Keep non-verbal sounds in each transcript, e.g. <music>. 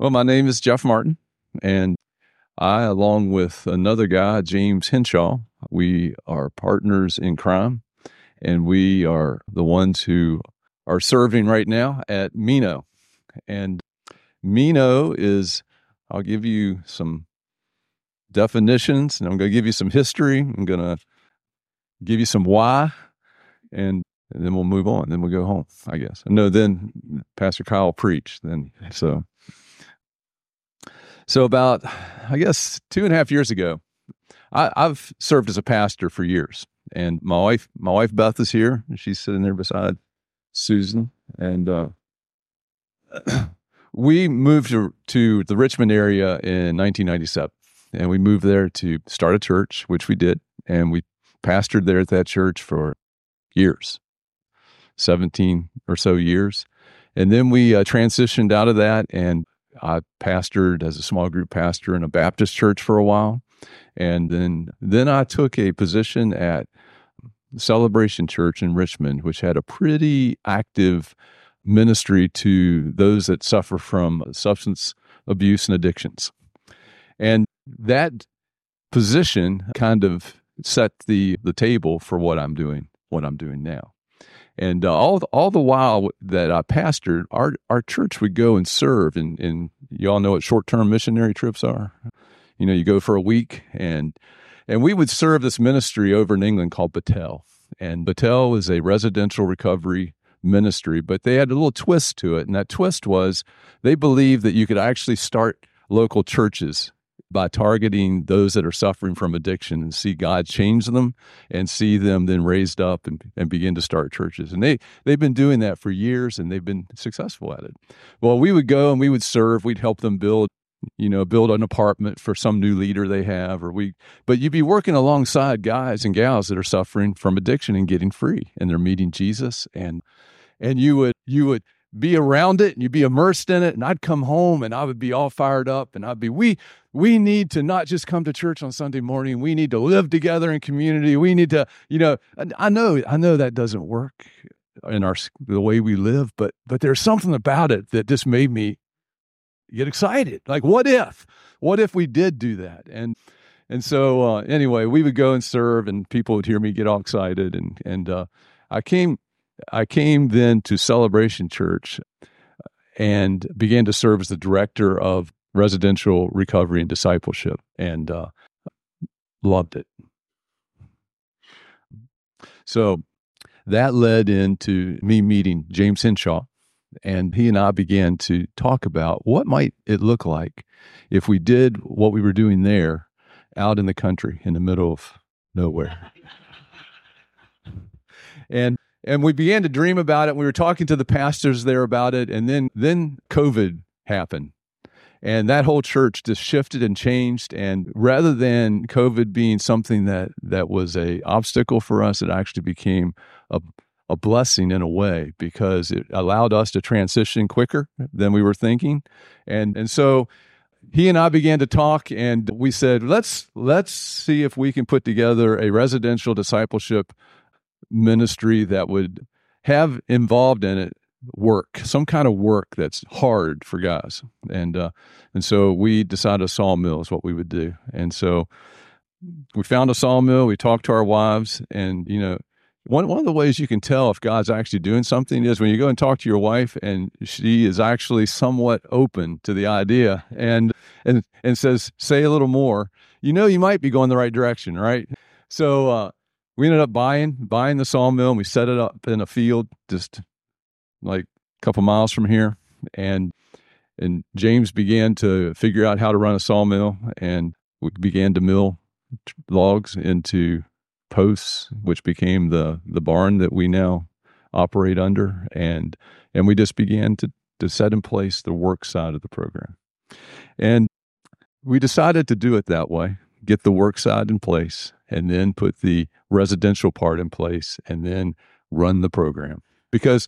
Well, my name is Jeff Martin, and I, along with another guy, James Henshaw, we are partners in crime, and we are the ones who are serving right now at Meno. And Meno is, I'll give you some definitions, and I'm going to give you some history. I'm going to give you some why, and, and then we'll move on. Then we'll go home, I guess. No, then Pastor Kyle preach. Then so so about, I guess, two and a half years ago, I, have served as a pastor for years, and my wife, my wife Beth, is here. And she's sitting there beside Susan, and uh, <clears throat> we moved to, to the Richmond area in 1997, and we moved there to start a church, which we did, and we pastored there at that church for years, 17 or so years. And then we uh, transitioned out of that and I pastored as a small group pastor in a Baptist church for a while. And then, then I took a position at Celebration Church in Richmond, which had a pretty active ministry to those that suffer from substance abuse and addictions. And that position kind of set the, the table for what I'm doing, what I'm doing now. And uh, all all the while that I pastored, our our church would go and serve, and and y'all know what short term missionary trips are. You know, you go for a week, and and we would serve this ministry over in England called Betel, and Betel is a residential recovery ministry, but they had a little twist to it, and that twist was they believed that you could actually start local churches by targeting those that are suffering from addiction and see God change them and see them then raised up and, and begin to start churches. And they, they've been doing that for years and they've been successful at it. Well, we would go and we would serve, we'd help them build you know build an apartment for some new leader they have or we but you'd be working alongside guys and gals that are suffering from addiction and getting free and they're meeting jesus and and you would you would be around it and you'd be immersed in it and I'd come home and I would be all fired up and I'd be we we need to not just come to church on Sunday morning. We need to live together in community. We need to you know I know I know that doesn't work in our the way we live but but there's something about it that just made me get excited. Like what if? What if we did do that? And and so uh, anyway we would go and serve and people would hear me get all excited and and uh, I came I came then to Celebration Church and began to serve as the director of residential recovery and discipleship and uh, loved it. So that led into me meeting James Henshaw, and he and I began to talk about what might it look like if we did what we were doing there out in the country in the middle of nowhere. and and we began to dream about it. We were talking to the pastors there about it, and then then COVID happened, and that whole church just shifted and changed. And rather than COVID being something that that was a obstacle for us, it actually became a a blessing in a way because it allowed us to transition quicker than we were thinking, and and so he and I began to talk and we said let's let's see if we can put together a residential discipleship ministry that would have involved in it work, some kind of work that's hard for guys. And uh, and so we decided a sawmill is what we would do. And so we found a sawmill. We talked to our wives, and you know, one one of the ways you can tell if God's actually doing something is when you go and talk to your wife, and she is actually somewhat open to the idea, and and and says, "Say a little more." You know, you might be going the right direction, right? So. Uh, we ended up buying buying the sawmill and we set it up in a field just like a couple miles from here. And and James began to figure out how to run a sawmill and we began to mill logs into posts which became the the barn that we now operate under. And and we just began to to set in place the work side of the program. And we decided to do it that way get the work side in place and then put the residential part in place and then run the program. Because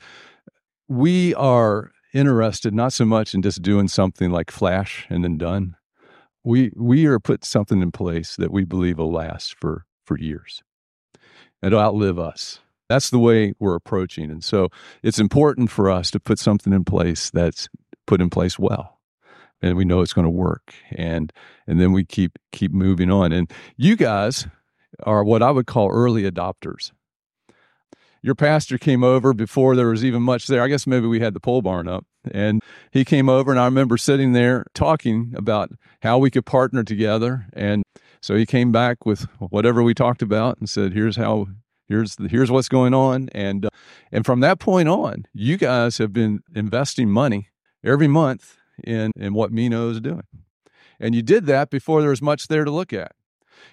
we are interested not so much in just doing something like flash and then done. We we are put something in place that we believe will last for for years. It'll outlive us. That's the way we're approaching. And so it's important for us to put something in place that's put in place well. and we know it's going to work and and then we keep keep moving on and you guys are what i would call early adopters your pastor came over before there was even much there i guess maybe we had the pole barn up and he came over and i remember sitting there talking about how we could partner together and so he came back with whatever we talked about and said here's how here's here's what's going on and uh, and from that point on you guys have been investing money every month in, in what Meno is doing. And you did that before there was much there to look at.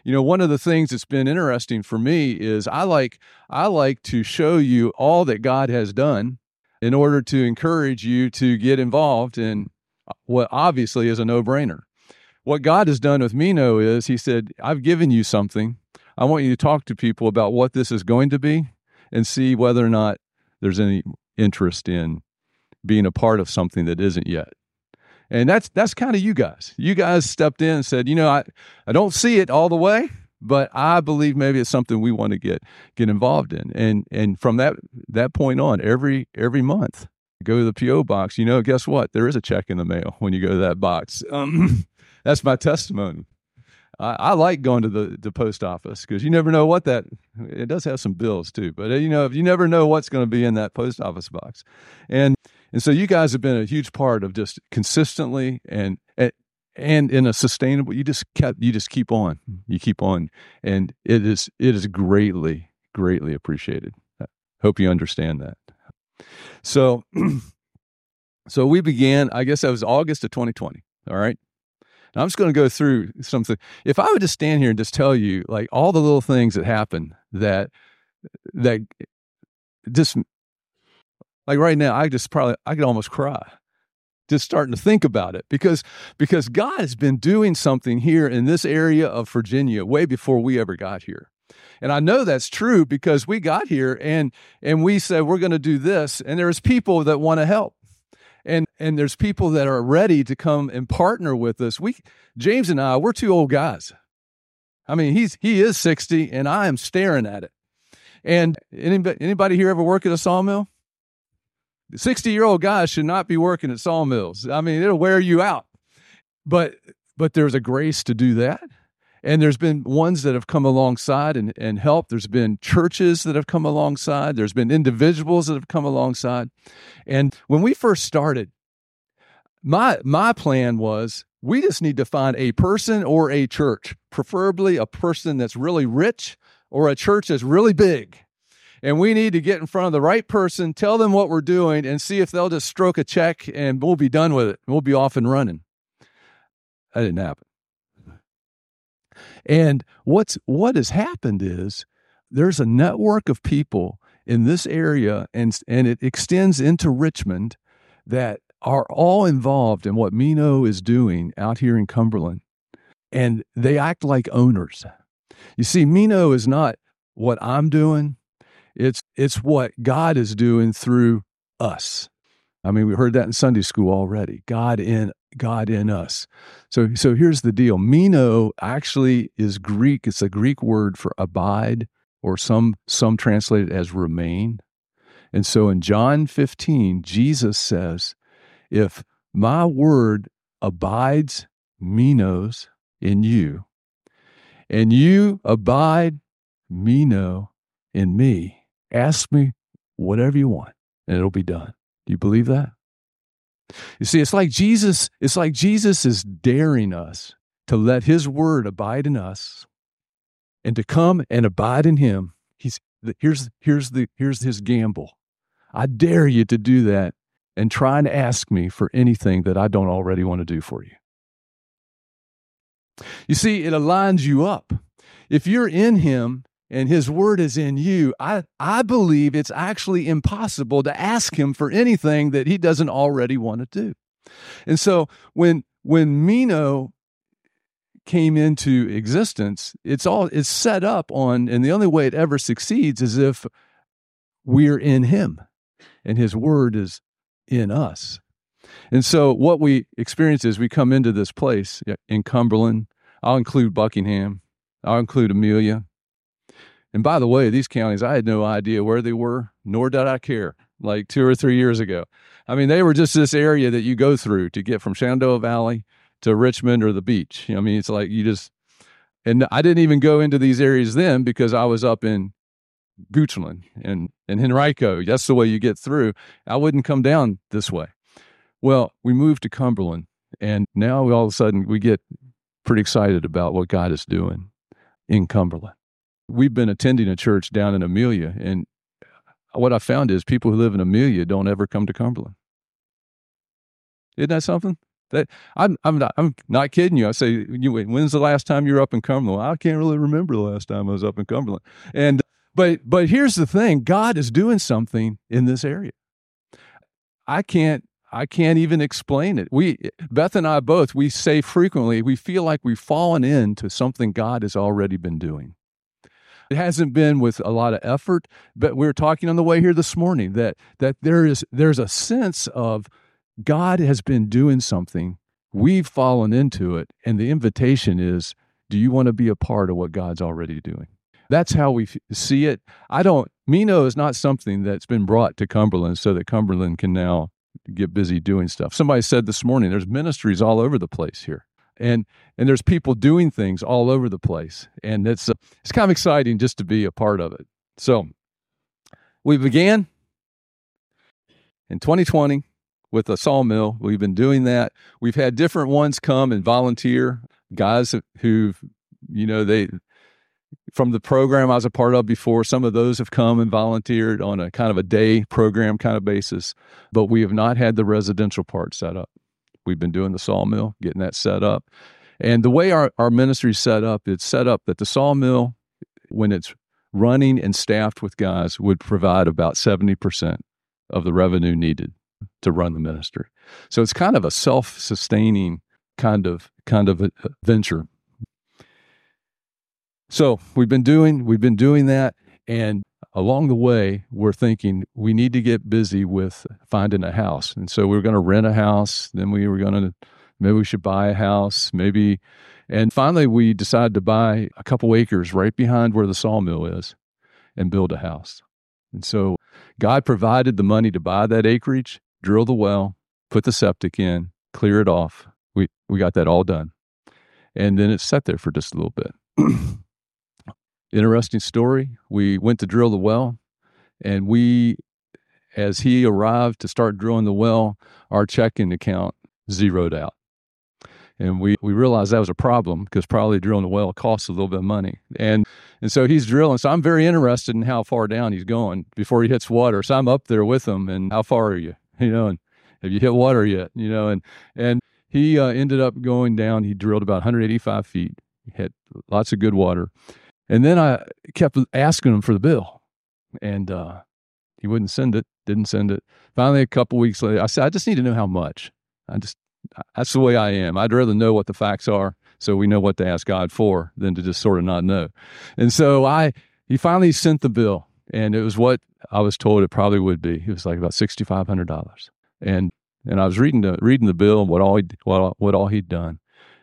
You know, one of the things that's been interesting for me is I like I like to show you all that God has done in order to encourage you to get involved in uh, what obviously is a no-brainer. What God has done with Meno is he said, I've given you something. I want you to talk to people about what this is going to be and see whether or not there's any interest in being a part of something that isn't yet. And that's that's kind of you guys. You guys stepped in and said, you know, I, I don't see it all the way, but I believe maybe it's something we want to get get involved in. And and from that that point on, every every month, go to the PO box. You know, guess what? There is a check in the mail when you go to that box. Um, <laughs> that's my testimony. I, I, like going to the, the post office because you never know what that it does have some bills too but uh, you know you never know what's going to be in that post office box and and so you guys have been a huge part of just consistently and and in a sustainable you just kept you just keep on. Mm-hmm. You keep on. And it is it is greatly greatly appreciated. I hope you understand that. So <clears throat> so we began i guess that was august of 2020 all right? Now i'm just going to go through something. If i would just stand here and just tell you like all the little things that happen that that just like right now, I just probably I could almost cry just starting to think about it because because God has been doing something here in this area of Virginia way before we ever got here. And I know that's true because we got here and and we said we're going to do this and there's people that want to help. And and there's people that are ready to come and partner with us. We James and I, we're two old guys. I mean, he's he is 60 and I am staring at it. And anybody anybody here ever work at a sawmill? 60 year old guys should not be working at sawmills. I mean, it'll wear you out. But but there's a grace to do that. And there's been ones that have come alongside and, and helped. There's been churches that have come alongside. There's been individuals that have come alongside. And when we first started, my my plan was we just need to find a person or a church, preferably a person that's really rich or a church that's really big and we need to get in front of the right person, tell them what we're doing, and see if they'll just stroke a check and we'll be done with it. We'll be off and running. That didn't happen. And what's what has happened is there's a network of people in this area and and it extends into Richmond that are all involved in what Meno is doing out here in Cumberland. And they act like owners. You see, Meno is not what I'm doing. It's it's what God is doing through us. I mean, we heard that in Sunday school already. God in God in us. So so here's the deal. Meno actually is Greek. It's a Greek word for abide, or some some translated as remain. And so in John 15, Jesus says, if my word abides, Minos, in you, and you abide, Meno, in me, Ask me whatever you want and it'll be done. Do you believe that? You see, it's like Jesus, it's like Jesus is daring us to let his word abide in us and to come and abide in him. He's here's here's the here's his gamble. I dare you to do that and try and ask me for anything that I don't already want to do for you. You see, it aligns you up. If you're in him, and his word is in you, I, I believe it's actually impossible to ask him for anything that he doesn't already want to do. And so when when Meno came into existence, it's all it's set up on, and the only way it ever succeeds is if we're in him and his word is in us. And so what we experience is we come into this place in Cumberland. I'll include Buckingham. I'll include Amelia. And by the way, these counties, I had no idea where they were, nor did I care like two or three years ago. I mean, they were just this area that you go through to get from Shenandoah Valley to Richmond or the beach. I mean, it's like you just, and I didn't even go into these areas then because I was up in Goochland and, and Henrico. That's the way you get through. I wouldn't come down this way. Well, we moved to Cumberland, and now all of a sudden we get pretty excited about what God is doing in Cumberland. We've been attending a church down in Amelia, and what I found is people who live in Amelia don't ever come to Cumberland. Isn't that something? That I'm I'm not I'm not kidding you. I say, you, when's the last time you were up in Cumberland? Well, I can't really remember the last time I was up in Cumberland. And but but here's the thing: God is doing something in this area. I can't I can't even explain it. We Beth and I both we say frequently we feel like we've fallen into something God has already been doing. It hasn't been with a lot of effort, but we were talking on the way here this morning that that there is there's a sense of God has been doing something. We've fallen into it, and the invitation is, do you want to be a part of what God's already doing? That's how we see it. I don't, Meno is not something that's been brought to Cumberland so that Cumberland can now get busy doing stuff. Somebody said this morning, there's ministries all over the place here. And and there's people doing things all over the place, and it's uh, it's kind of exciting just to be a part of it. So we began in 2020 with a sawmill. We've been doing that. We've had different ones come and volunteer, guys who've you know they from the program I was a part of before. Some of those have come and volunteered on a kind of a day program kind of basis, but we have not had the residential part set up. We've been doing the sawmill, getting that set up. And the way our, our ministry is set up, it's set up that the sawmill, when it's running and staffed with guys, would provide about 70% of the revenue needed to run the ministry. So it's kind of a self-sustaining kind of kind of venture so we've been doing we've been doing that, and along the way, we're thinking we need to get busy with finding a house. And so we are going to rent a house. Then we were going to maybe we should buy a house. Maybe, and finally we decided to buy a couple acres right behind where the sawmill is, and build a house. And so God provided the money to buy that acreage, drill the well, put the septic in, clear it off. We we got that all done, and then it sat there for just a little bit. <clears throat> interesting story. We went to drill the well, and we, as he arrived to start drilling the well, our checking account zeroed out. And we, we realized that was a problem because probably drilling the well costs a little bit of money. And and so he's drilling. So I'm very interested in how far down he's going before he hits water. So I'm up there with him and how far are you? <laughs> You know, and have you hit water yet? You know, and and he uh, ended up going down. He drilled about 185 feet, hit lots of good water. And then I kept asking him for the bill, and uh, he wouldn't send it. Didn't send it. Finally, a couple weeks later, I said, "I just need to know how much." I just that's the way I am. I'd rather know what the facts are, so we know what to ask God for, than to just sort of not know. And so I, he finally sent the bill, and it was what I was told it probably would be. It was like about sixty five hundred dollars, and and I was reading the reading the bill and what all he, what what all he'd done,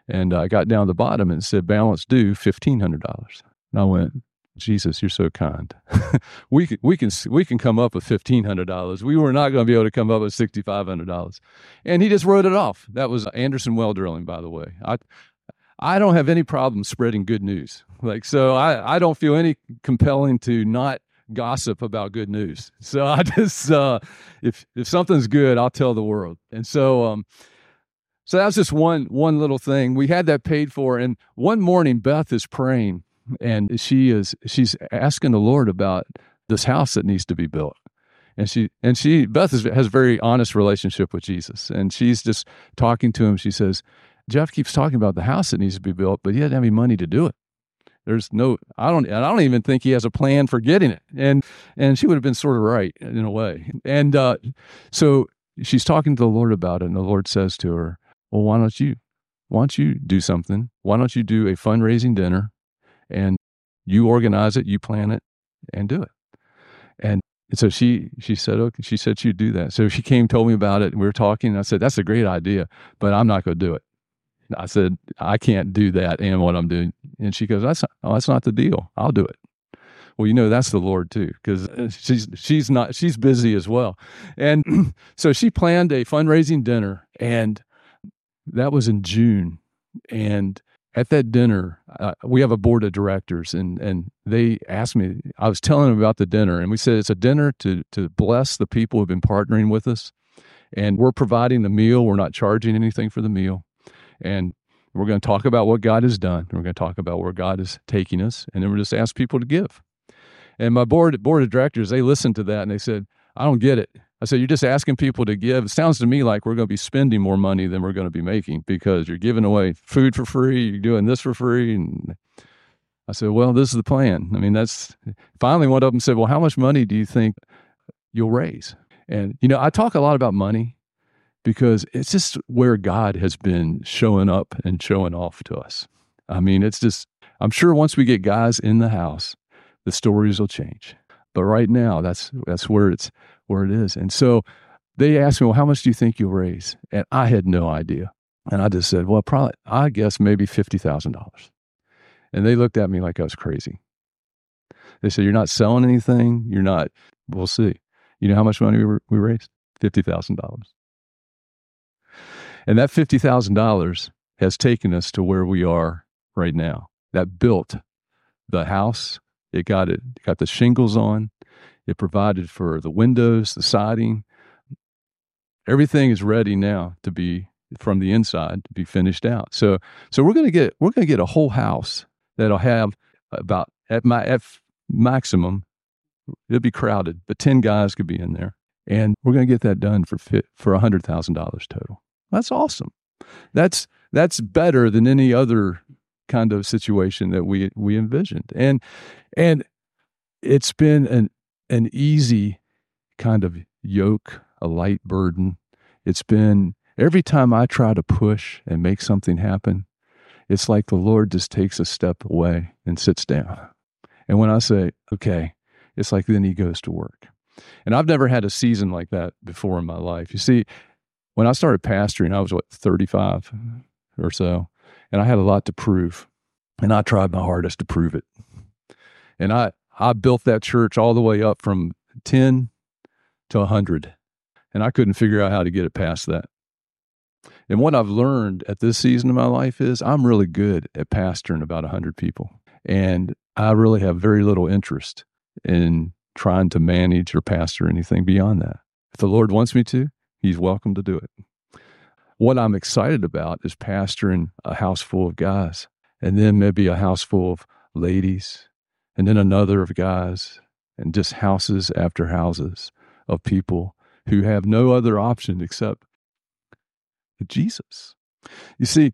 and I got down to the bottom and said balance due fifteen hundred dollars. And I went, Jesus, you're so kind. <laughs> we can we can we can come up with fifteen hundred dollars. We were not going to be able to come up with sixty five hundred dollars, and he just wrote it off. That was Anderson Well Drilling, by the way. I I don't have any problem spreading good news. Like so, I I don't feel any compelling to not gossip about good news. So I <laughs> just uh, if if something's good, I'll tell the world. And so um, so that's just one one little thing. We had that paid for, and one morning Beth is praying and she is she's asking the Lord about this house that needs to be built. And she and she Beth is, has a very honest relationship with Jesus, and she's just talking to him. She says, "Jeff keeps talking about the house that needs to be built, but he doesn't have any money to do it. There's no I don't I don't even think he has a plan for getting it." And and she would have been sort of right in a way. And uh, so she's talking to the Lord about it, and the Lord says to her, "Well, why don't you why don't you do something? Why don't you do a fundraising dinner and you organize it, you plan it, and do it. And so she she said okay she said she'd do that. So she came told me about it. And we were talking. And I said that's a great idea, but I'm not going to do it. I said I can't do that and what I'm doing. And she goes that's not, oh, that's not the deal. I'll do it. Well, you know that's the Lord too, because uh, she's she's not she's busy as well, and <clears throat> so she planned a fundraising dinner, and that was in June, and at that dinner, uh, we have a board of directors, and and they asked me. I was telling them about the dinner, and we said it's a dinner to to bless the people who've been partnering with us, and we're providing the meal. We're not charging anything for the meal, and we're going to talk about what God has done. We're going to talk about where God is taking us, and then we're just ask people to give. And my board board of directors, they listened to that and they said, "I don't get it." I said, "You're just asking people to give. It sounds to me like we're going to be spending more money than we're going to be making because you're giving away food for free, you're doing this for free." And I said, "Well, this is the plan. I mean, that's." Finally, one of them said, "Well, how much money do you think you'll raise?" And you know, I talk a lot about money because it's just where God has been showing up and showing off to us. I mean, it's just, I'm sure once we get guys in the house, the stories will change. But right now, that's that's where it's where it is. And so they asked me, "Well, how much do you think you'll raise?" And I had no idea. And I just said, "Well, probably, I guess maybe fifty thousand dollars." And they looked at me like I was crazy. They said, "You're not selling anything. You're not. We'll see. You know how much money we, we raised? Fifty thousand dollars." And that $50,000 has taken us to where we are right now. That built the house, it got it got the shingles on, it provided for the windows, the siding. Everything is ready now to be from the inside to be finished out. So so we're going to get we're going to get a whole house that'll have about at my at maximum it'll be crowded, but 10 guys could be in there. And we're going to get that done for fit, for $100,000 total. That's awesome. That's that's better than any other kind of situation that we we envisioned. And and it's been an an easy kind of yoke, a light burden. It's been every time I try to push and make something happen, it's like the Lord just takes a step away and sits down. And when I say, okay, it's like then he goes to work. And I've never had a season like that before in my life. You see, when I started pastoring, I was what, 35 or so, and I had a lot to prove. And I tried my hardest to prove it. And I, I built that church all the way up from 10 to 100. And I couldn't figure out how to get it past that. And what I've learned at this season of my life is I'm really good at pastoring about 100 people. And I really have very little interest in trying to manage or pastor anything beyond that. If the Lord wants me to, He's welcome to do it. What I'm excited about is pastoring a house full of guys, and then maybe a house full of ladies, and then another of guys, and just houses after houses of people who have no other option except Jesus. You see,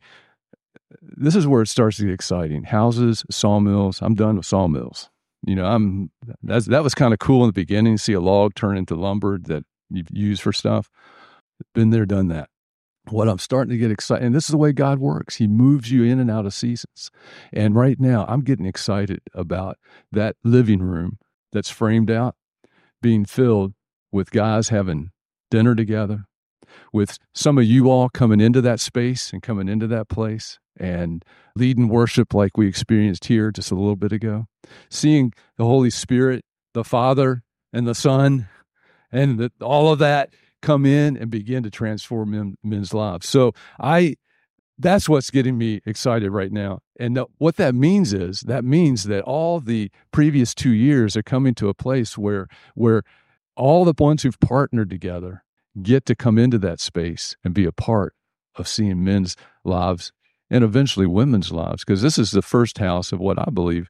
this is where it starts to get exciting. Houses, sawmills. I'm done with sawmills. You know, I'm that's that was kind of cool in the beginning. To see a log turn into lumber that you use for stuff. Been there, done that. What I'm starting to get excited, and this is the way God works. He moves you in and out of seasons. And right now, I'm getting excited about that living room that's framed out being filled with guys having dinner together, with some of you all coming into that space and coming into that place and leading worship like we experienced here just a little bit ago, seeing the Holy Spirit, the Father, and the Son, and the, all of that come in and begin to transform men, men's lives. So I that's what's getting me excited right now. And what that means is that means that all the previous 2 years are coming to a place where where all the ones who've partnered together get to come into that space and be a part of seeing men's lives and eventually women's lives because this is the first house of what I believe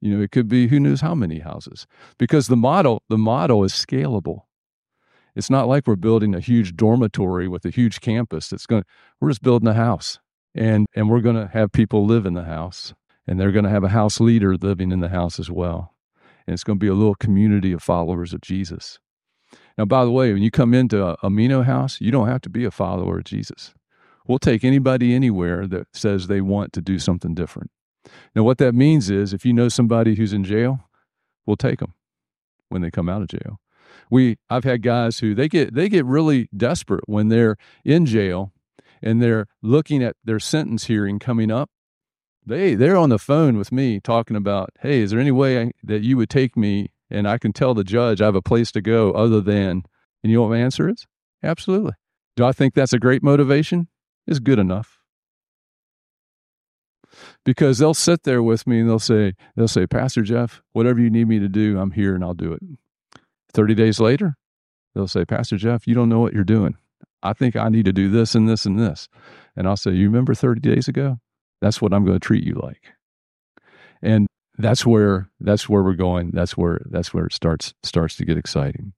you know it could be who knows how many houses because the model the model is scalable it's not like we're building a huge dormitory with a huge campus that's going we're just building a house and and we're going to have people live in the house and they're going to have a house leader living in the house as well and it's going to be a little community of followers of Jesus now, by the way, when you come into a Amino house, you don't have to be a follower of Jesus. We'll take anybody anywhere that says they want to do something different. Now, what that means is if you know somebody who's in jail, we'll take them when they come out of jail. We, I've had guys who they get they get really desperate when they're in jail and they're looking at their sentence hearing coming up, They they're on the phone with me talking about, hey, is there any way I, that you would take me and I can tell the judge I have a place to go other than, and you know what my answer is? Absolutely. Do I think that's a great motivation? It's good enough. Because they'll sit there with me and they'll say, they'll say, Pastor Jeff, whatever you need me to do, I'm here and I'll do it. 30 days later, they'll say, Pastor Jeff, you don't know what you're doing. I think I need to do this and this and this. And I'll say, You remember 30 days ago? That's what I'm going to treat you like. And that's where that's where we're going. That's where that's where it starts starts to get exciting.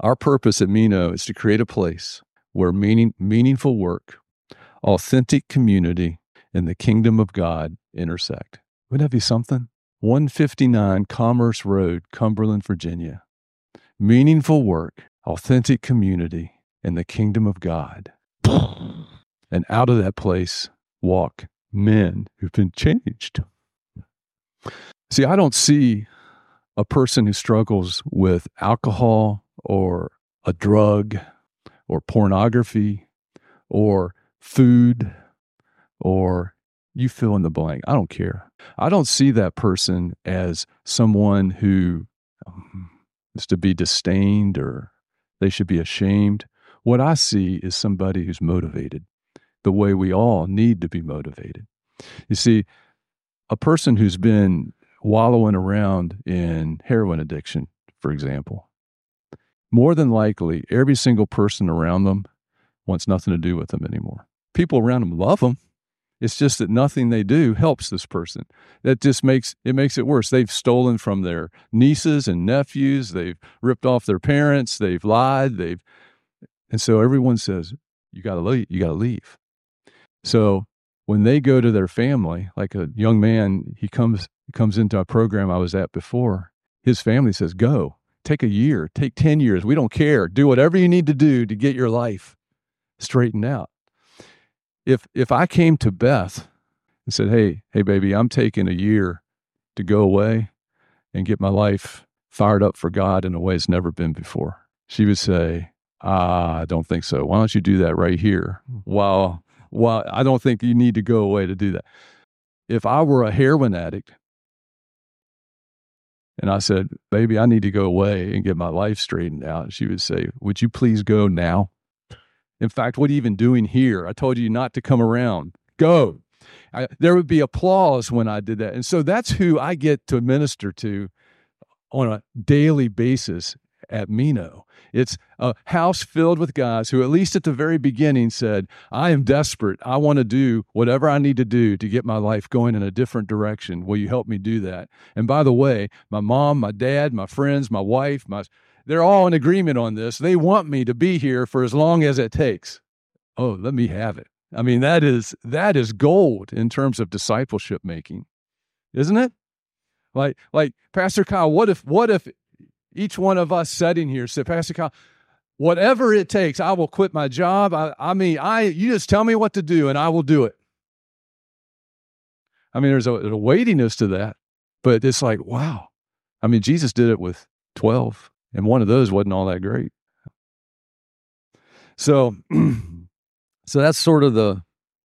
Our purpose at Meno is to create a place where meaning, meaningful work, authentic community, and the kingdom of God intersect. Wouldn't that be something? 159 Commerce Road, Cumberland, Virginia. Meaningful work, authentic community, and the kingdom of God. And out of that place walk men who've been changed. See, I don't see a person who struggles with alcohol or a drug or pornography or food or you fill in the blank. I don't care. I don't see that person as someone who um, is to be disdained or they should be ashamed. What I see is somebody who's motivated the way we all need to be motivated. You see, a person who's been wallowing around in heroin addiction, for example, more than likely, every single person around them wants nothing to do with them anymore. People around them love them. It's just that nothing they do helps this person. That just makes it makes it worse. They've stolen from their nieces and nephews. They've ripped off their parents. They've lied. They've and so everyone says you got to leave. You got to leave. So when they go to their family, like a young man, he comes comes into a program I was at before. His family says, "Go, take a year, take ten years. We don't care. Do whatever you need to do to get your life straightened out." If if I came to Beth and said, "Hey, hey, baby, I'm taking a year to go away and get my life fired up for God in a way it's never been before," she would say, ah, "I don't think so. Why don't you do that right here while well, I don't think you need to go away to do that. If I were a heroin addict and I said, Baby, I need to go away and get my life straightened out, she would say, Would you please go now? In fact, what are you even doing here? I told you not to come around. Go. I, there would be applause when I did that. And so that's who I get to minister to on a daily basis at Meno. It's a house filled with guys who, at least at the very beginning, said, I am desperate. I want to do whatever I need to do to get my life going in a different direction. Will you help me do that? And by the way, my mom, my dad, my friends, my wife, my they're all in agreement on this. They want me to be here for as long as it takes. Oh, let me have it. I mean, that is that is gold in terms of discipleship making, isn't it? Like, like Pastor Kyle, what if what if each one of us sitting here said, Pastor Kyle, whatever it takes, I will quit my job. I, I mean, I you just tell me what to do and I will do it. I mean, there's a, a weightiness to that, but it's like, wow. I mean, Jesus did it with 12, and one of those wasn't all that great. So, <clears throat> so that's sort of the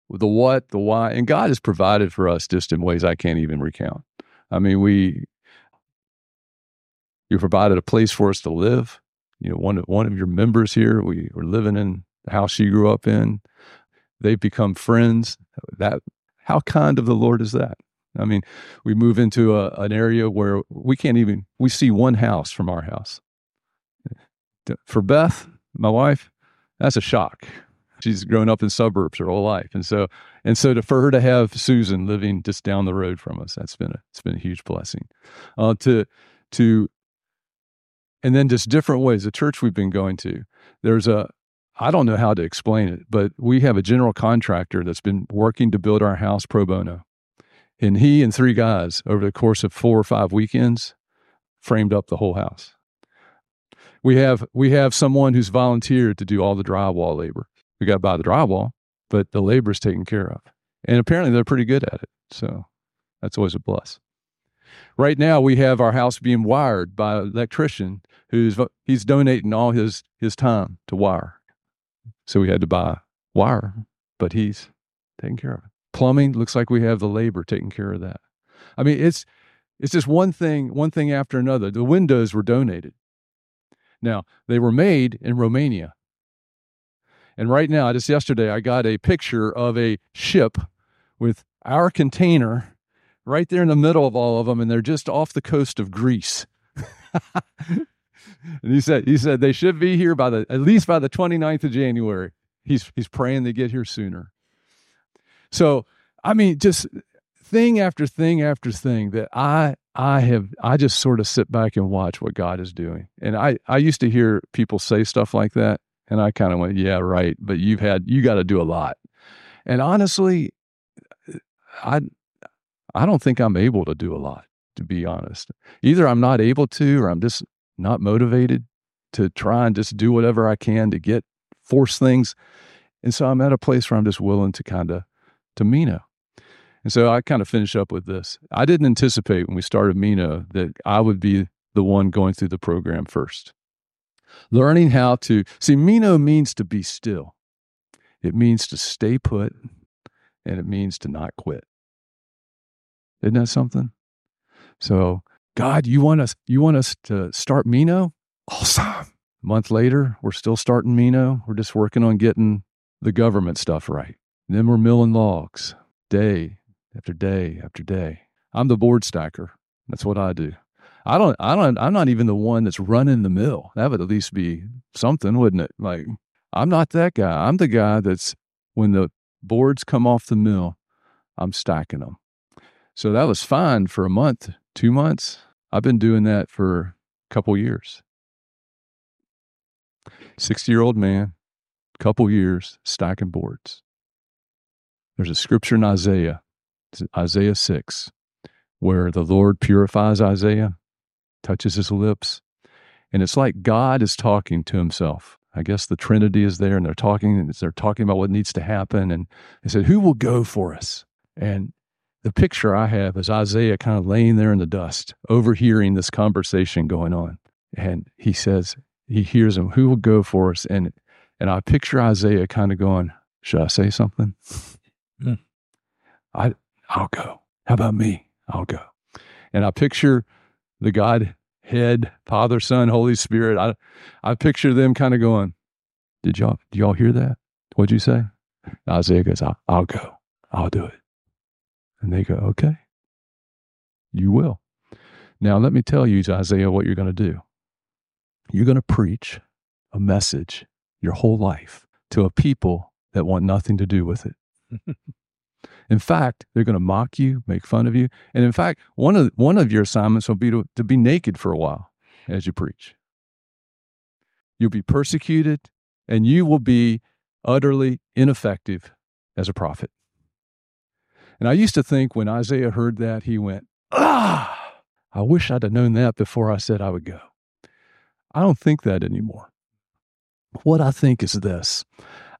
the what, the why, and God has provided for us just in ways I can't even recount. I mean, we you provided a place for us to live. You know, one of, one of your members here, we were living in the house she grew up in. They've become friends. That how kind of the Lord is that? I mean, we move into a, an area where we can't even we see one house from our house. For Beth, my wife, that's a shock. She's grown up in suburbs her whole life, and so and so to, for her to have Susan living just down the road from us, that's been a it's been a huge blessing. Uh, to to and then just different ways. The church we've been going to, there's a, I don't know how to explain it, but we have a general contractor that's been working to build our house pro bono. And he and three guys over the course of four or five weekends framed up the whole house. We have we have someone who's volunteered to do all the drywall labor. We got to buy the drywall, but the labor is taken care of. And apparently they're pretty good at it. So that's always a plus. Right now, we have our house being wired by an electrician who's he's donating all his his time to wire. So we had to buy wire, but he's taking care of it. Plumbing looks like we have the labor taking care of that. I mean, it's it's just one thing, one thing after another. The windows were donated. Now, they were made in Romania. And right now, just yesterday, I got a picture of a ship with our container right there in the middle of all of them, and they're just off the coast of Greece. <laughs> and he said, he said they should be here by the at least by the 29th of January. He's he's praying they get here sooner. So I mean, just thing after thing after thing that I I have I just sort of sit back and watch what God is doing. And I I used to hear people say stuff like that and I kind of went, yeah, right, but you've had you got to do a lot. And honestly, I I don't think I'm able to do a lot, to be honest. Either I'm not able to or I'm just not motivated to try and just do whatever I can to get force things. And so I'm at a place where I'm just willing to kind of to Meno. And so I kind of finish up with this. I didn't anticipate when we started Meno that I would be the one going through the program first. Learning how to see Meno means to be still. It means to stay put and it means to not quit. Isn't that something? So, God, you want us you want us to start Meno? Awesome. A month later, we're still starting Meno. We're just working on getting the government stuff right. And then we're milling logs day after day after day. I'm the board stacker. That's what I do. I don't I don't I'm not even the one that's running the mill. That would at least be something, wouldn't it? Like I'm not that guy. I'm the guy that's when the boards come off the mill, I'm stacking them. So that was fine for a month, two months. I've been doing that for a couple years. 60 year old man, couple years stacking boards. There's a scripture in Isaiah, Isaiah 6, where the Lord purifies Isaiah, touches his lips, and it's like God is talking to himself. I guess the Trinity is there and they're talking and they're talking about what needs to happen. And they said, Who will go for us? And the picture I have is Isaiah kind of laying there in the dust, overhearing this conversation going on. And he says, he hears him, who will go for us? And and I picture Isaiah kind of going, Should I say something? Hmm. I I'll go. How about me? I'll go. And I picture the Godhead, Father, Son, Holy Spirit. I I picture them kind of going, Did y'all do y'all hear that? What'd you say? Isaiah goes, I'll, I'll go. I'll do it. And they go, okay, you will. Now, let me tell you, Isaiah, what you're going to do. You're going to preach a message your whole life to a people that want nothing to do with it. <laughs> in fact, they're going to mock you, make fun of you. And in fact, one of, one of your assignments will be to, to be naked for a while as you preach. You'll be persecuted and you will be utterly ineffective as a prophet. And I used to think when Isaiah heard that, he went, Ah, I wish I'd have known that before I said I would go. I don't think that anymore. What I think is this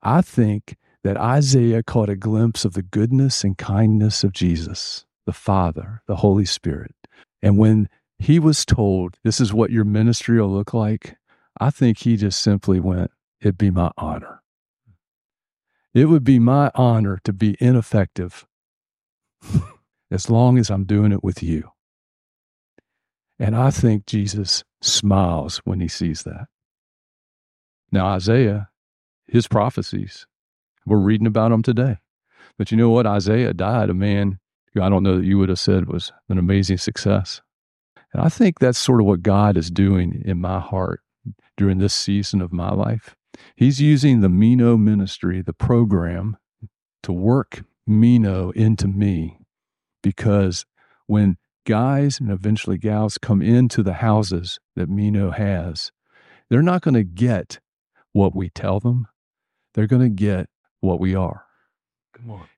I think that Isaiah caught a glimpse of the goodness and kindness of Jesus, the Father, the Holy Spirit. And when he was told, This is what your ministry will look like, I think he just simply went, It'd be my honor. It would be my honor to be ineffective <laughs> as long as I'm doing it with you. And I think Jesus smiles when he sees that. Now, Isaiah, his prophecies, we're reading about them today. But you know what? Isaiah died a man who I don't know that you would have said was an amazing success. And I think that's sort of what God is doing in my heart during this season of my life. He's using the Meno ministry, the program, to work Meno into me because when guys and eventually gals come into the houses that Meno has, they're not going to get what we tell them. They're going to get what we are.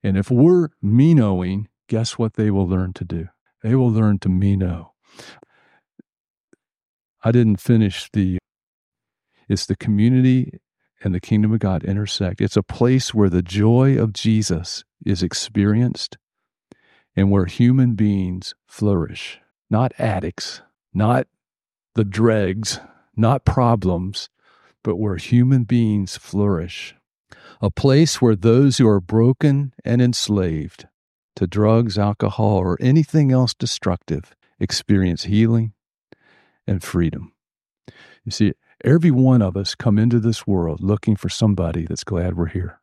And if we're Menoing, guess what they will learn to do? They will learn to Meno. I didn't finish the, it's the community and the kingdom of God intersect. It's a place where the joy of Jesus is experienced and where human beings flourish, not addicts, not the dregs, not problems, but where human beings flourish. A place where those who are broken and enslaved to drugs, alcohol, or anything else destructive experience healing and freedom. You see, every one of us come into this world looking for somebody that's glad we're here.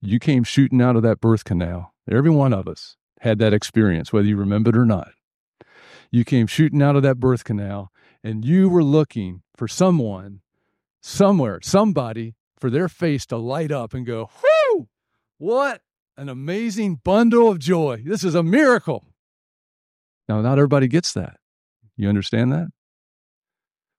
You came shooting out of that birth canal. Every one of us had that experience, whether you remember it or not. You came shooting out of that birth canal and you were looking for someone, somewhere, somebody for their face to light up and go, whoo, what an amazing bundle of joy. This is a miracle. Now, not everybody gets that. You understand that?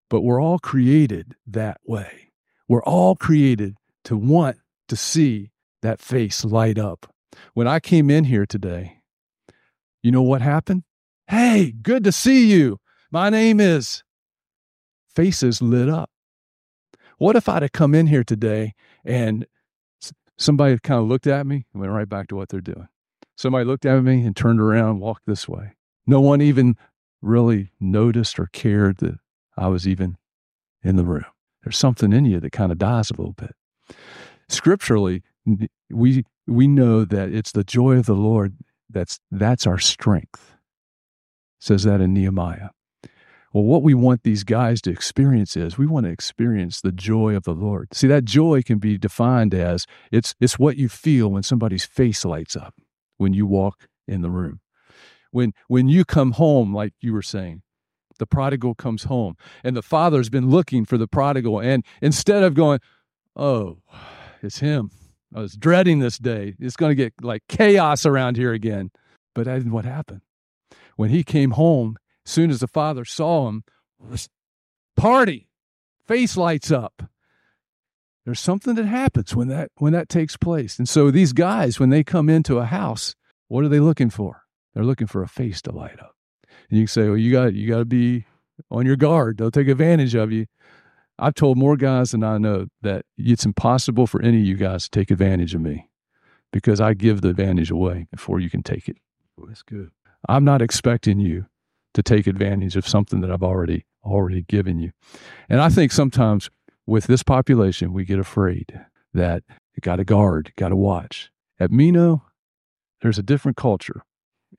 But we're all created that way. We're all created to want to see that face light up. When I came in here today, you know what happened? Hey, good to see you. My name is. Faces lit up. What if I'd have come in here today and somebody kind of looked at me and went right back to what they're doing? Somebody looked at me and turned around, walked this way. No one even really noticed or cared that I was even in the room. There's something in you that kind of dies a little bit. Scripturally, we we know that it's the joy of the Lord that's that's our strength. It says that in Nehemiah. Well, what we want these guys to experience is we want to experience the joy of the Lord. See, that joy can be defined as it's it's what you feel when somebody's face lights up when you walk in the room. When when you come home, like you were saying, the prodigal comes home and the father's been looking for the prodigal. And instead of going, Oh, it's him. I was dreading this day. It's going to get like chaos around here again. But what happened. When he came home, soon as the father saw him, party, face lights up. There's something that happens when that when that takes place. And so these guys, when they come into a house, what are they looking for? They're looking for a face to light up. And you can say, well, you got you got to be on your guard. They'll take advantage of you. I've told more guys than I know that it's impossible for any of you guys to take advantage of me because I give the advantage away before you can take it. Well, that's good. I'm not expecting you to take advantage of something that I've already already given you. And I think sometimes with this population, we get afraid that you got to guard, got to watch. At Meno, there's a different culture,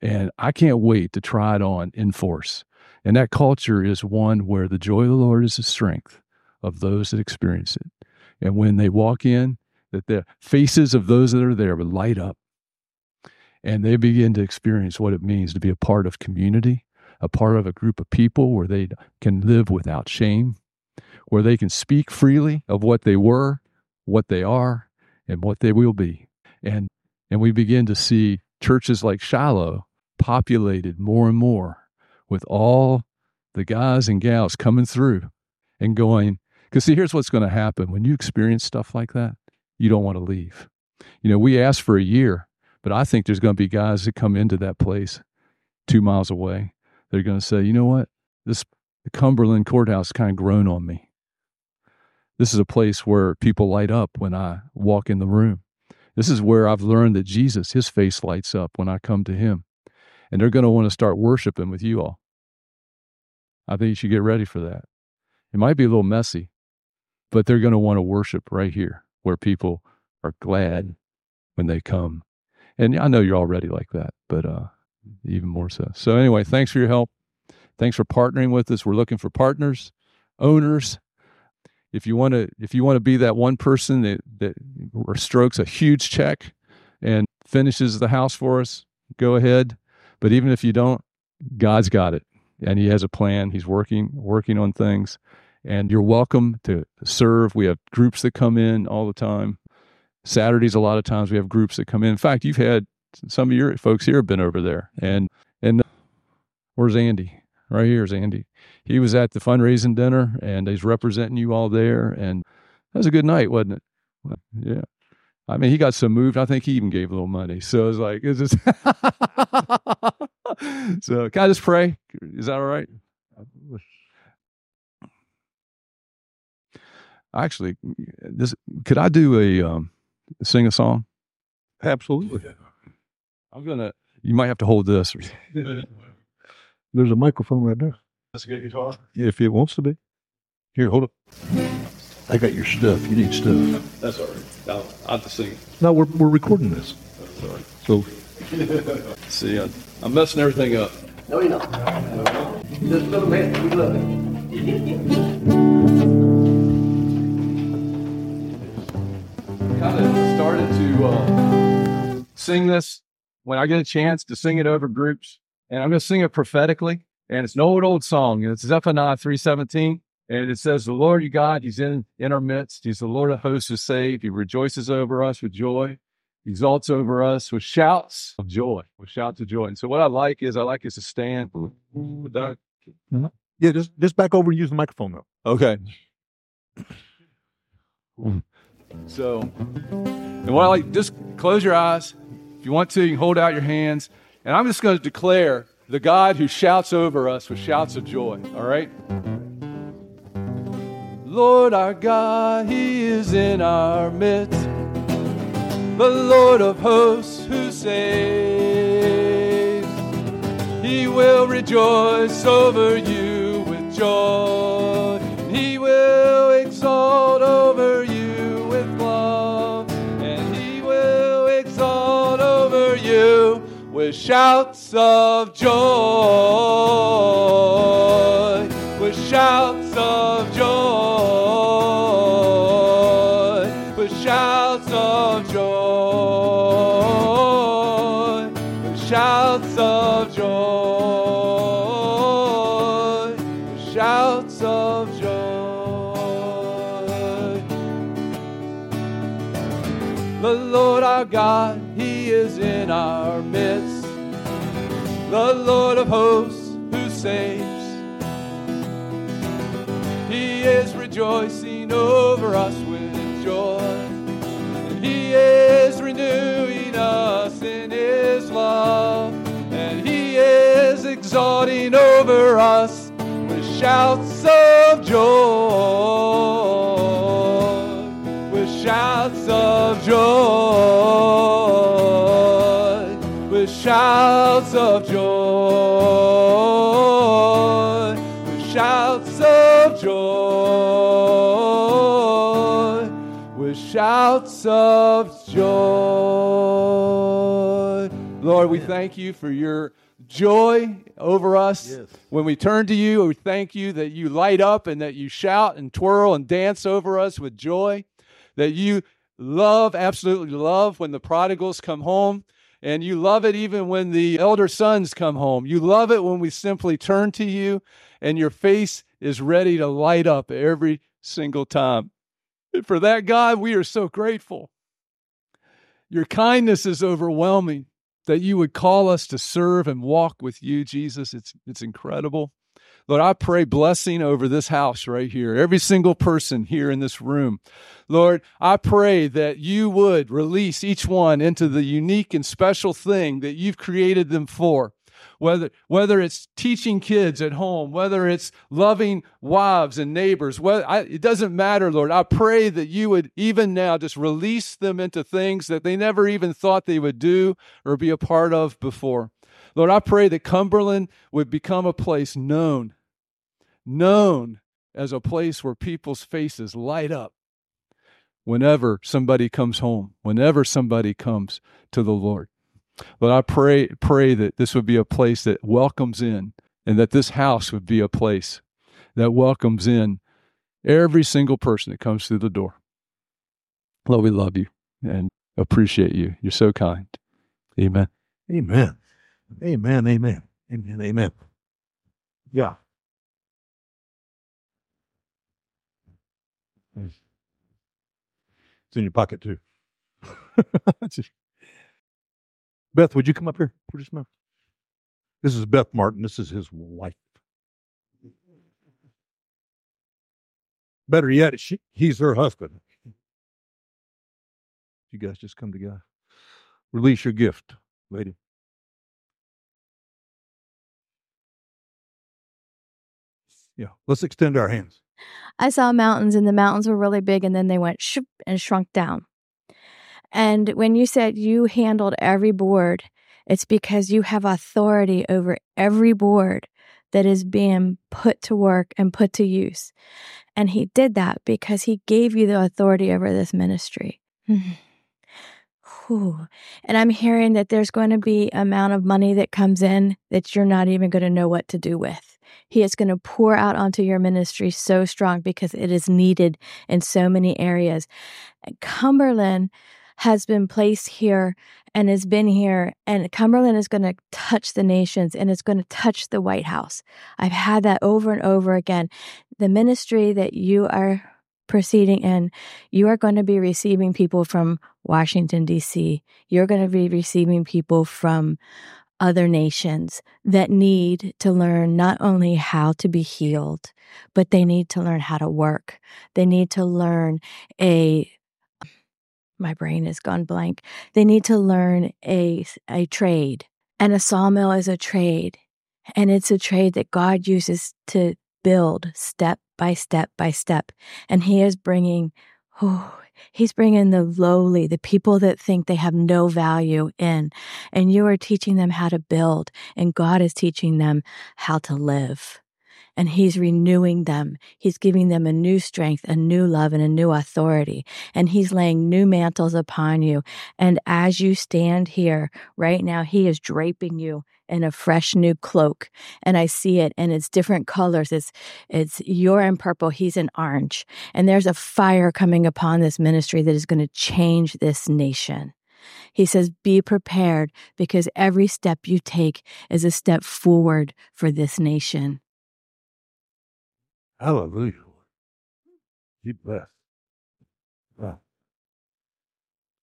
and I can't wait to try it on in force. And that culture is one where the joy of the Lord is the strength of those that experience it. And when they walk in, that the faces of those that are there would light up and they begin to experience what it means to be a part of community, a part of a group of people where they can live without shame, where they can speak freely of what they were, what they are, and what they will be. And and we begin to see churches like Shiloh populated more and more with all the guys and gals coming through and going, because see, here's what's going to happen when you experience stuff like that, you don't want to leave. You know, we asked for a year, but I think there's going to be guys that come into that place two miles away. They're going to say, you know what? This Cumberland courthouse kind of grown on me. This is a place where people light up when I walk in the room. This is where I've learned that Jesus, his face lights up when I come to him. And they're going to want to start worshiping with you all. I think you should get ready for that. It might be a little messy, but they're going to want to worship right here where people are glad when they come. And I know you're already like that, but uh, even more so. So, anyway, thanks for your help. Thanks for partnering with us. We're looking for partners, owners. If you want to, if you want to be that one person that that strokes a huge check and finishes the house for us, go ahead. But even if you don't, God's got it, and He has a plan. He's working working on things and you're welcome to serve. We have groups that come in all the time. Saturdays, a lot of times we have groups that come in. In fact, you've had some of your folks here have been over there. And and where's Andy? Right here's Andy. He was at the fundraising dinner and he's representing you all there. And that was a good night, wasn't it? Yeah. I mean, he got so moved. I think he even gave a little money. So it's like, is this? so can I just pray? Is that all right? Actually, this could I do a um, sing a song? Absolutely. I'm gonna. You might have to hold this. <laughs> There's a microphone right there. That's a good guitar. Yeah, if it wants to be. Here, hold it. I got your stuff. You need stuff. That's all right. I'll, I'll just sing. No, we're we're recording this. Sorry. So <laughs> See, I'm, I'm messing everything up. No, you're not. Just little man. We love it. kind of started to uh, sing this when I get a chance to sing it over groups, and I'm going to sing it prophetically. And it's an old, old song. It's Zephaniah 3:17, and it says, "The Lord, your God, He's in in our midst. He's the Lord of hosts who save. He rejoices over us with joy. He exalts over us with shouts of joy, with shouts of joy." And so, what I like is I like us to stand. Yeah, just just back over and use the microphone though. Okay. So, and what I like, just close your eyes. If you want to, you can hold out your hands. And I'm just going to declare the God who shouts over us with shouts of joy. All right? Lord our God, He is in our midst. The Lord of hosts who saves. He will rejoice over you with joy. He will exalt over with shouts of joy. With shouts of joy. With shouts of joy. With shouts of joy. With shouts of joy. The Lord our God, The Lord of hosts who saves. He is rejoicing over us with joy. And He is renewing us in His love. And He is exalting over us with shouts of joy. Of joy. With shouts of joy. With shouts of joy. Lord, we thank you for your joy over us. Yes. When we turn to you, we thank you that you light up and that you shout and twirl and dance over us with joy. That you love, absolutely love when the prodigals come home. And you love it even when the elder sons come home. You love it when we simply turn to you and your face is ready to light up every single time. And for that, God, we are so grateful. Your kindness is overwhelming that you would call us to serve and walk with you, Jesus. It's, it's incredible. Lord, I pray blessing over this house right here, every single person here in this room. Lord, I pray that you would release each one into the unique and special thing that you've created them for. Whether, whether it's teaching kids at home, whether it's loving wives and neighbors, whether, I, it doesn't matter, Lord. I pray that you would even now just release them into things that they never even thought they would do or be a part of before. Lord, I pray that Cumberland would become a place known, known as a place where people's faces light up whenever somebody comes home, whenever somebody comes to the Lord. But I pray pray that this would be a place that welcomes in, and that this house would be a place that welcomes in every single person that comes through the door. Lord, we love you and appreciate you. You're so kind. Amen. Amen. Amen. Amen. Amen. Amen. Yeah. It's in your pocket too. <laughs> Beth, would you come up here? This is Beth Martin. This is his wife. Better yet, she, he's her husband. You guys just come together. Release your gift, lady. Yeah, let's extend our hands. I saw mountains and the mountains were really big and then they went shoop and shrunk down. And when you said you handled every board, it's because you have authority over every board that is being put to work and put to use. And he did that because he gave you the authority over this ministry. Mm-hmm. Whew. And I'm hearing that there's going to be amount of money that comes in that you're not even going to know what to do with. He is going to pour out onto your ministry so strong because it is needed in so many areas. Cumberland has been placed here and has been here, and Cumberland is going to touch the nations and it's going to touch the White House. I've had that over and over again. The ministry that you are proceeding in, you are going to be receiving people from Washington, D.C., you're going to be receiving people from other nations that need to learn not only how to be healed, but they need to learn how to work. They need to learn a my brain has gone blank. They need to learn a a trade. And a sawmill is a trade. And it's a trade that God uses to build step by step by step. And he is bringing oh, He's bringing the lowly, the people that think they have no value in. And you are teaching them how to build, and God is teaching them how to live. And He's renewing them. He's giving them a new strength, a new love, and a new authority. And He's laying new mantles upon you. And as you stand here right now, He is draping you in a fresh new cloak and I see it and it's different colors. It's it's you're in purple, he's in orange. And there's a fire coming upon this ministry that is going to change this nation. He says, Be prepared because every step you take is a step forward for this nation. Hallelujah. Be blessed. Wow.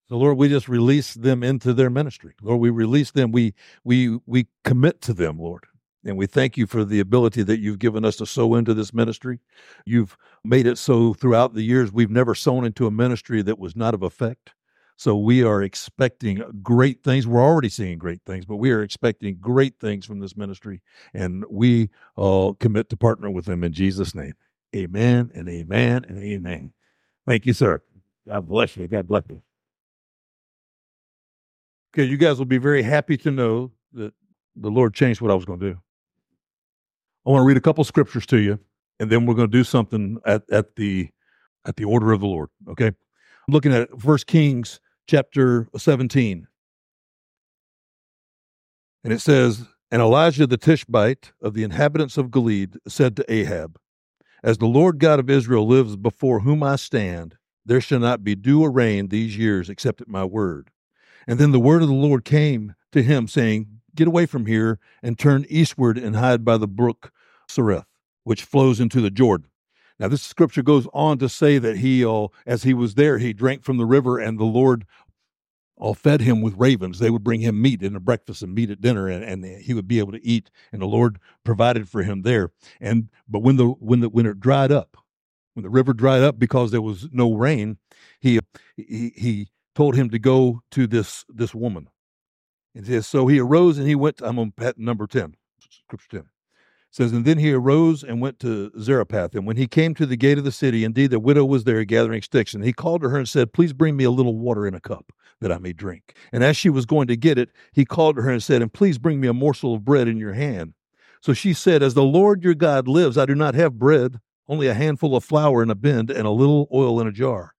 So Lord, we just release them into their ministry. Lord, we release them. We we we commit to them, Lord. And we thank you for the ability that you've given us to sow into this ministry. You've made it so throughout the years we've never sown into a ministry that was not of effect. So we are expecting great things. We're already seeing great things, but we are expecting great things from this ministry. And we uh, commit to partner with them in Jesus' name. Amen and amen and amen. Thank you, sir. God bless you. God bless you. Okay, you guys will be very happy to know that the Lord changed what I was going to do. I want to read a couple scriptures to you, and then we're going to do something at, at the at the order of the Lord. Okay, I'm looking at First Kings chapter 17, and it says, "And Elijah the Tishbite of the inhabitants of Gilead said to Ahab, As the Lord God of Israel lives before whom I stand, there shall not be dew or rain these years except at my word." And then the word of the Lord came to him, saying, Get away from here and turn eastward and hide by the brook Cherith, which flows into the Jordan. Now, this scripture goes on to say that he, uh, as he was there, he drank from the river, and the Lord all uh, fed him with ravens. They would bring him meat in a breakfast and meat at dinner, and, and he would be able to eat. And the Lord provided for him there. And but when the when the when it dried up, when the river dried up because there was no rain, he he he told him to go to this this woman. And says, so he arose and he went. I'm on pet number ten, scripture ten. Says, and then he arose and went to Zarephath. And when he came to the gate of the city, indeed the widow was there gathering sticks. And he called to her and said, Please bring me a little water in a cup that I may drink. And as she was going to get it, he called to her and said, And please bring me a morsel of bread in your hand. So she said, As the Lord your God lives, I do not have bread, only a handful of flour in a bin and a little oil in a jar.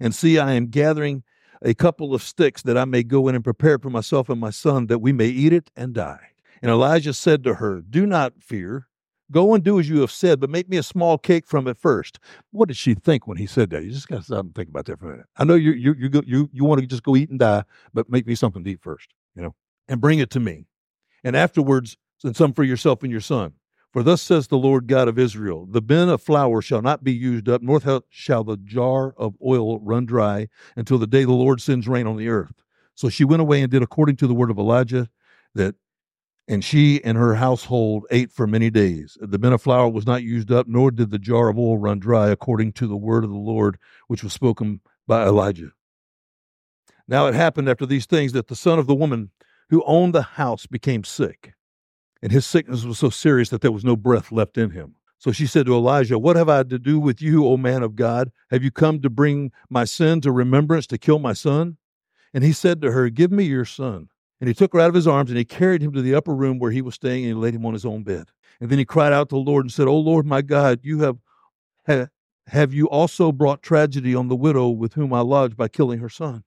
And see, I am gathering a couple of sticks that I may go in and prepare for myself and my son that we may eat it and die. And Elijah said to her, Do not fear. Go and do as you have said, but make me a small cake from it first. What did she think when he said that? You just got to stop and think about that for a minute. I know you you you you you want to just go eat and die, but make me something to eat first, you know, and bring it to me. And afterwards, send some for yourself and your son. For thus says the Lord God of Israel The bin of flour shall not be used up, nor shall the jar of oil run dry until the day the Lord sends rain on the earth. So she went away and did according to the word of Elijah, that and she and her household ate for many days. The bin of flour was not used up, nor did the jar of oil run dry, according to the word of the Lord, which was spoken by Elijah. Now it happened after these things that the son of the woman who owned the house became sick and his sickness was so serious that there was no breath left in him. So she said to Elijah, What have I to do with you, O man of God? Have you come to bring my sin to remembrance to kill my son? And he said to her, Give me your son. And he took her out of his arms and he carried him to the upper room where he was staying and he laid him on his own bed. And then he cried out to the Lord and said, O Lord my God, you have, have, you also brought tragedy on the widow with whom I lodged by killing her son?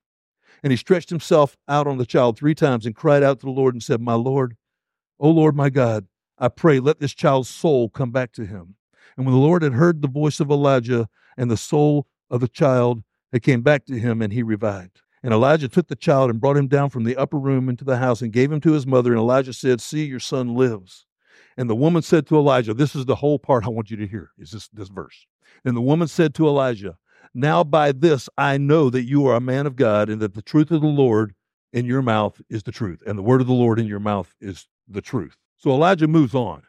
And he stretched himself out on the child three times and cried out to the Lord and said, My Lord, O Lord my God, I pray, let this child's soul come back to him. And when the Lord had heard the voice of Elijah and the soul of the child, it came back to him and he revived. And Elijah took the child and brought him down from the upper room into the house and gave him to his mother. And Elijah said, See, your son lives. And the woman said to Elijah, This is the whole part I want you to hear, is this, this verse. And the woman said to Elijah, Now by this I know that you are a man of God, and that the truth of the Lord in your mouth is the truth, and the word of the Lord in your mouth is the truth. So Elijah moves on,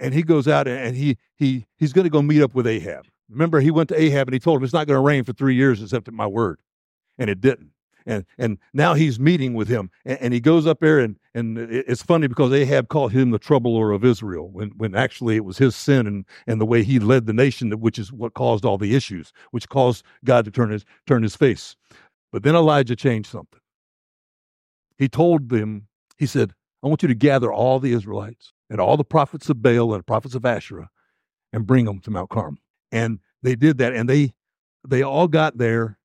and he goes out and he he he's going to go meet up with Ahab. Remember, he went to Ahab and he told him it's not going to rain for three years except at my word, and it didn't and and now he's meeting with him and, and, he goes up there and and it's funny because ahab called him the troubler of israel when when actually it was his sin and and the way he led the nation which is what caused all the issues which caused god to turn his turn his face. But then elijah changed something. He told them he said i want you to gather all the israelites and all the prophets of baal and the prophets of asherah and bring them to mount carmel. And they did that and they they all got there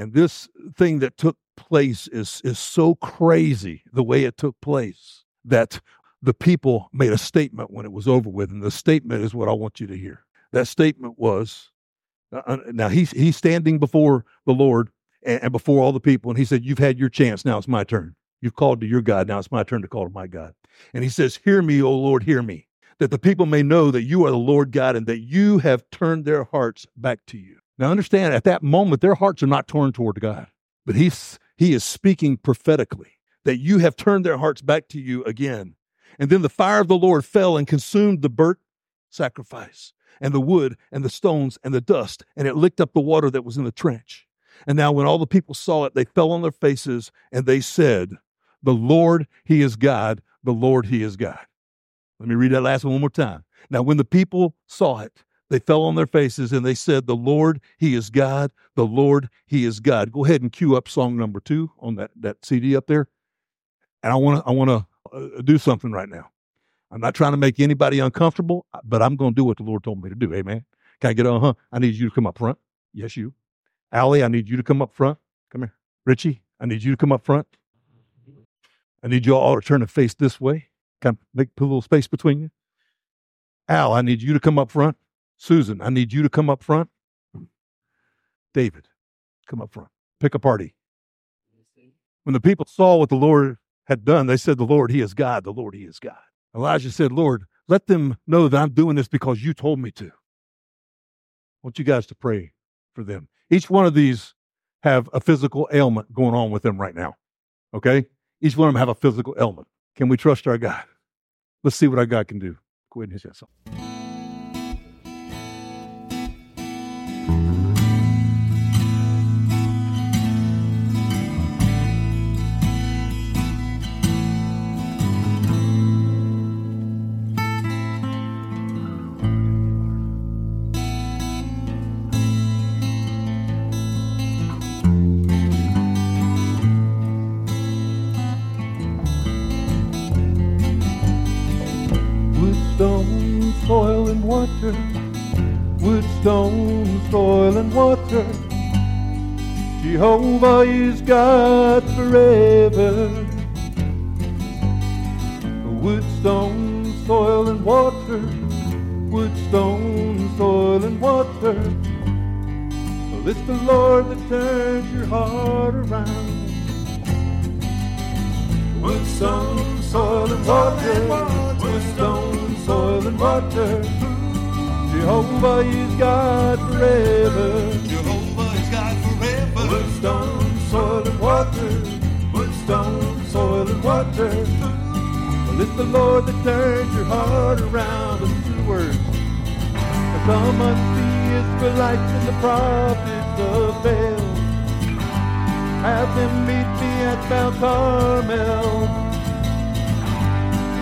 and this thing that took place is, is so crazy the way it took place that the people made a statement when it was over with. And the statement is what I want you to hear. That statement was uh, uh now he's, he's standing before the Lord and, and before all the people. And he said, You've had your chance. Now it's my turn. You've called to your God. Now it's my turn to call to my God. And he says, Hear me, O Lord, hear me, that the people may know that you are the Lord God and that you have turned their hearts back to you. Now, understand, at that moment, their hearts are not torn toward God, but he's, he is speaking prophetically that you have turned their hearts back to you again. And then the fire of the Lord fell and consumed the burnt sacrifice and the wood and the stones and the dust, and it licked up the water that was in the trench. And now, when all the people saw it, they fell on their faces and they said, The Lord, He is God. The Lord, He is God. Let me read that last one one more time. Now, when the people saw it, they fell on their faces and they said, The Lord, He is God. The Lord, He is God. Go ahead and cue up song number two on that, that CD up there. And I want to I want to uh, do something right now. I'm not trying to make anybody uncomfortable, but I'm going to do what the Lord told me to do. Amen. Can I get on? Huh? I need you to come up front. Yes, you. Allie, I need you to come up front. Come here. Richie, I need you to come up front. I need you all to turn and face this way. Kind of make put a little space between you. Al, I need you to come up front. Susan, I need you to come up front. David, come up front. Pick a party. When the people saw what the Lord had done, they said, The Lord, He is God. The Lord, He is God. Elijah said, Lord, let them know that I'm doing this because you told me to. I want you guys to pray for them. Each one of these have a physical ailment going on with them right now. Okay? Each one of them have a physical ailment. Can we trust our God? Let's see what our God can do. Go ahead and hit yourself. Jehovah Israelites and the prophets of Baal. Have them meet me at Mount Carmel.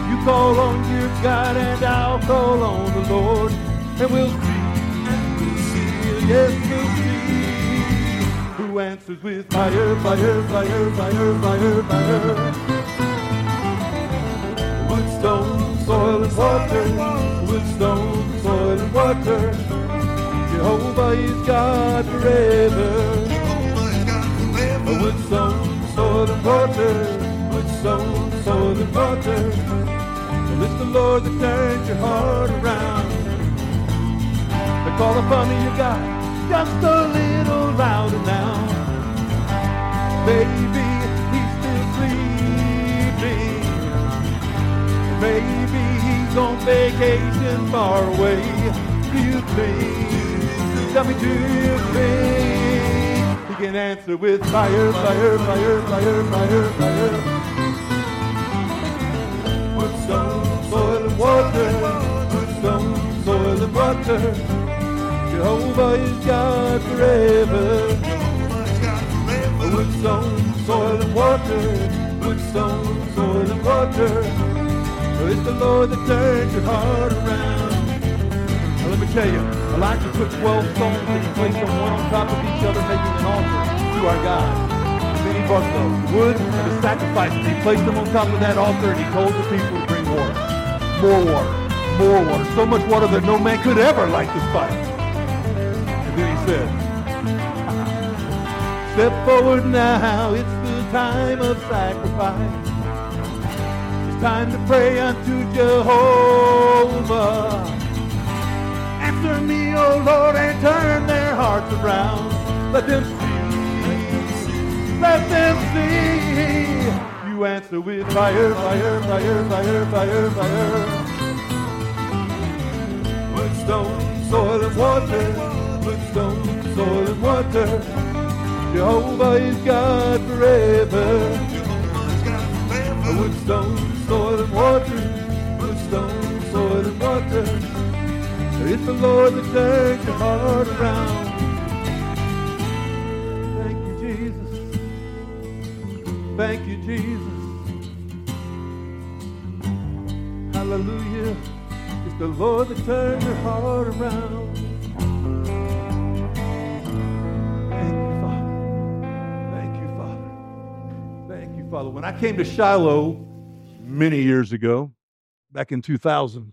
You call on your God and I'll call on the Lord and we'll see, and we'll see, yes, we'll see who answers with fire, fire, fire, fire, fire, fire. Wood, stone, soil, and water. Wood, stone, soil, and water. Jehovah is God forever. Jehovah is God forever. Wood, stone, soil, and water. Good stone, soil, and water. Well, it's the Lord that turns your heart around. They call upon you got just a little louder now. Baby, he's still sleeping. Maybe he's on vacation far away. Do you think? Tell me, do you he can answer with fire, fire, fire, fire, fire, fire? Wood, stone, soil, and water. Wood, stone, soil, and water. Jehovah is God forever. Wood, stone, soil, and water. Wood, stone, soil, and water. It's the Lord that turns your heart around. Tell you, Elijah took 12 stones and he placed them one on top of each other, making an altar to our God. Then he brought the wood and the sacrifices. He placed them on top of that altar and he told the people to bring water. More water. More water. So much water that no man could ever light this fire. And then he said, <laughs> Step forward now, it's the time of sacrifice. It's time to pray unto Jehovah. Answer me, O Lord, and turn their hearts around. Let them see, let them see. You answer with fire, fire, fire, fire, fire, fire. Wood, stone, soil, and water. Wood, stone, soil, and water. Jehovah is God forever. Wood, stone, soil, and water. Wood, stone, soil, and water. It's the Lord that turns your heart around. Thank you, Jesus. Thank you, Jesus. Hallelujah. It's the Lord that turns your heart around. Thank you, Father. Thank you, Father. Thank you, Father. When I came to Shiloh many years ago, back in 2000,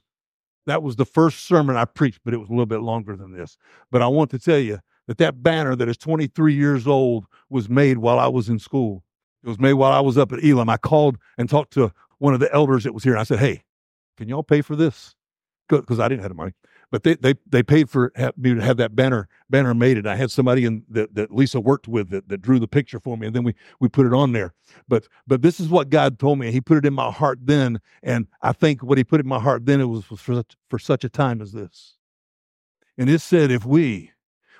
that was the first sermon I preached, but it was a little bit longer than this. But I want to tell you that that banner that is 23 years old was made while I was in school. It was made while I was up at Elam. I called and talked to one of the elders that was here. And I said, "Hey, can y'all pay for this?" Because I didn't have the money, but they they they paid for me to have that banner banner made. And I had somebody in that, that Lisa worked with that, that drew the picture for me, and then we we put it on there. But but this is what God told me. and He put it in my heart then, and I think what He put in my heart then it was for such, for such a time as this. And it said, if we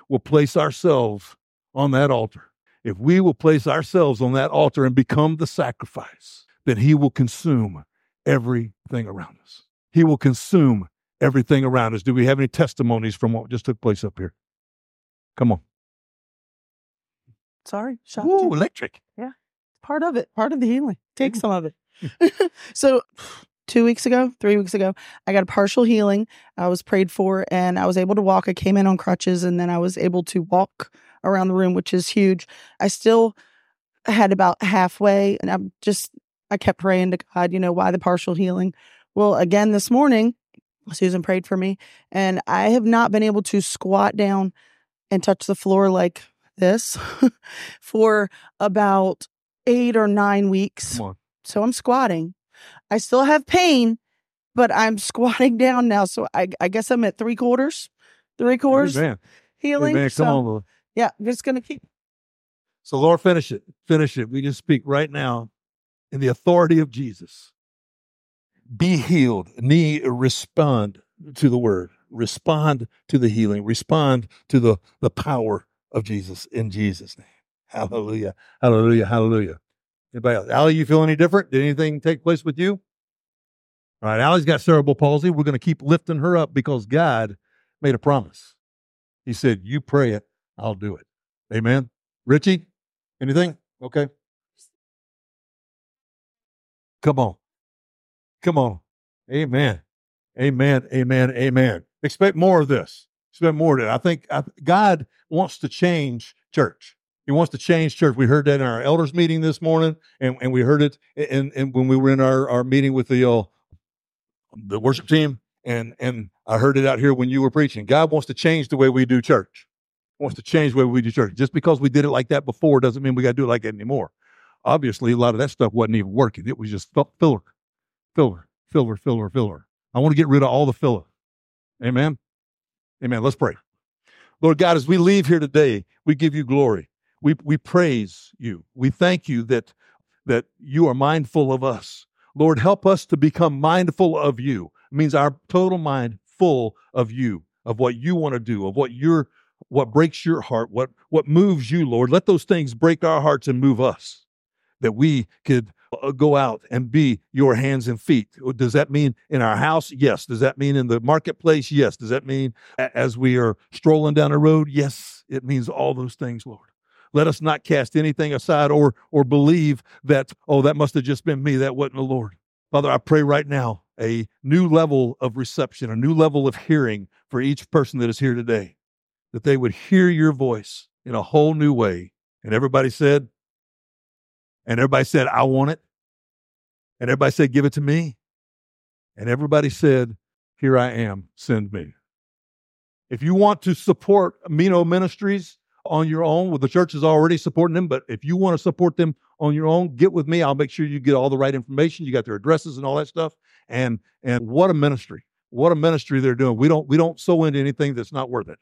will place ourselves on that altar, if we will place ourselves on that altar and become the sacrifice, then He will consume everything around us. He will consume everything around us. Do we have any testimonies from what just took place up here? Come on. Sorry, shocked Ooh, you. electric. Part of it, part of the healing. Take mm. some of it. <laughs> so, two weeks ago, three weeks ago, I got a partial healing. I was prayed for and I was able to walk. I came in on crutches and then I was able to walk around the room, which is huge. I still had about halfway and I'm just, I kept praying to God, you know, why the partial healing? Well, again, this morning, Susan prayed for me and I have not been able to squat down and touch the floor like this <laughs> for about eight or nine weeks. So I'm squatting. I still have pain, but I'm <laughs> squatting down now. So I, I guess I'm at three quarters, three quarters Amen. healing. Amen. so, Come on, Lord. Yeah, I'm just going to keep. So, Lord, finish it. Finish it. We just speak right now in the authority of Jesus. Be healed. Knee, respond to the word. Respond to the healing. Respond to the, the power of Jesus in Jesus' name. Hallelujah. Hallelujah. Hallelujah. Anybody else? Allie, you feel any different? Did anything take place with you? All right. Allie's got cerebral palsy. We're going to keep lifting her up because God made a promise. He said, You pray it, I'll do it. Amen. Richie, anything? Okay. Come on. Come on. Amen. Amen. Amen. Amen. Expect more of this. Expect more of it. I think I, God wants to change church. He wants to change church. We heard that in our elders meeting this morning, and, and we heard it in, in when we were in our, our meeting with the uh, the worship team, and and I heard it out here when you were preaching. God wants to change the way we do church. Wants to change the way we do church. Just because we did it like that before doesn't mean we got to do it like that anymore. obviously a lot of that stuff wasn't even working. It was just fill- filler, filler, filler, filler, filler. I want to get rid of all the filler. Amen. Amen. Let's pray. Lord God, as we leave here today, we give you glory. We, we praise you. We thank you that, that you are mindful of us. Lord, help us to become mindful of you. It means our total mind full of you, of what you want to do, of what your what breaks your heart, what what moves you, Lord. Let those things break our hearts and move us, that we could Uh, go out and be your hands and feet. Oh, does that mean in our house? Yes. Does that mean in the marketplace? Yes. Does that mean as we are strolling down the road? Yes. It means all those things, Lord. Let us not cast anything aside or or believe that oh that must have just been me. That wasn't the Lord. Father, I pray right now a new level of reception, a new level of hearing for each person that is here today, that they would hear your voice in a whole new way. And everybody said, and everybody said, I want it. And everybody said, give it to me. And everybody said, here I am, send me. If you want to support a Meno Ministries on your own, well, the church is already supporting them, but if you want to support them on your own, get with me. I'll make sure you get all the right information. You got their addresses and all that stuff. And and what a ministry. What a ministry they're doing. We don't we don't sow into anything that's not worth it.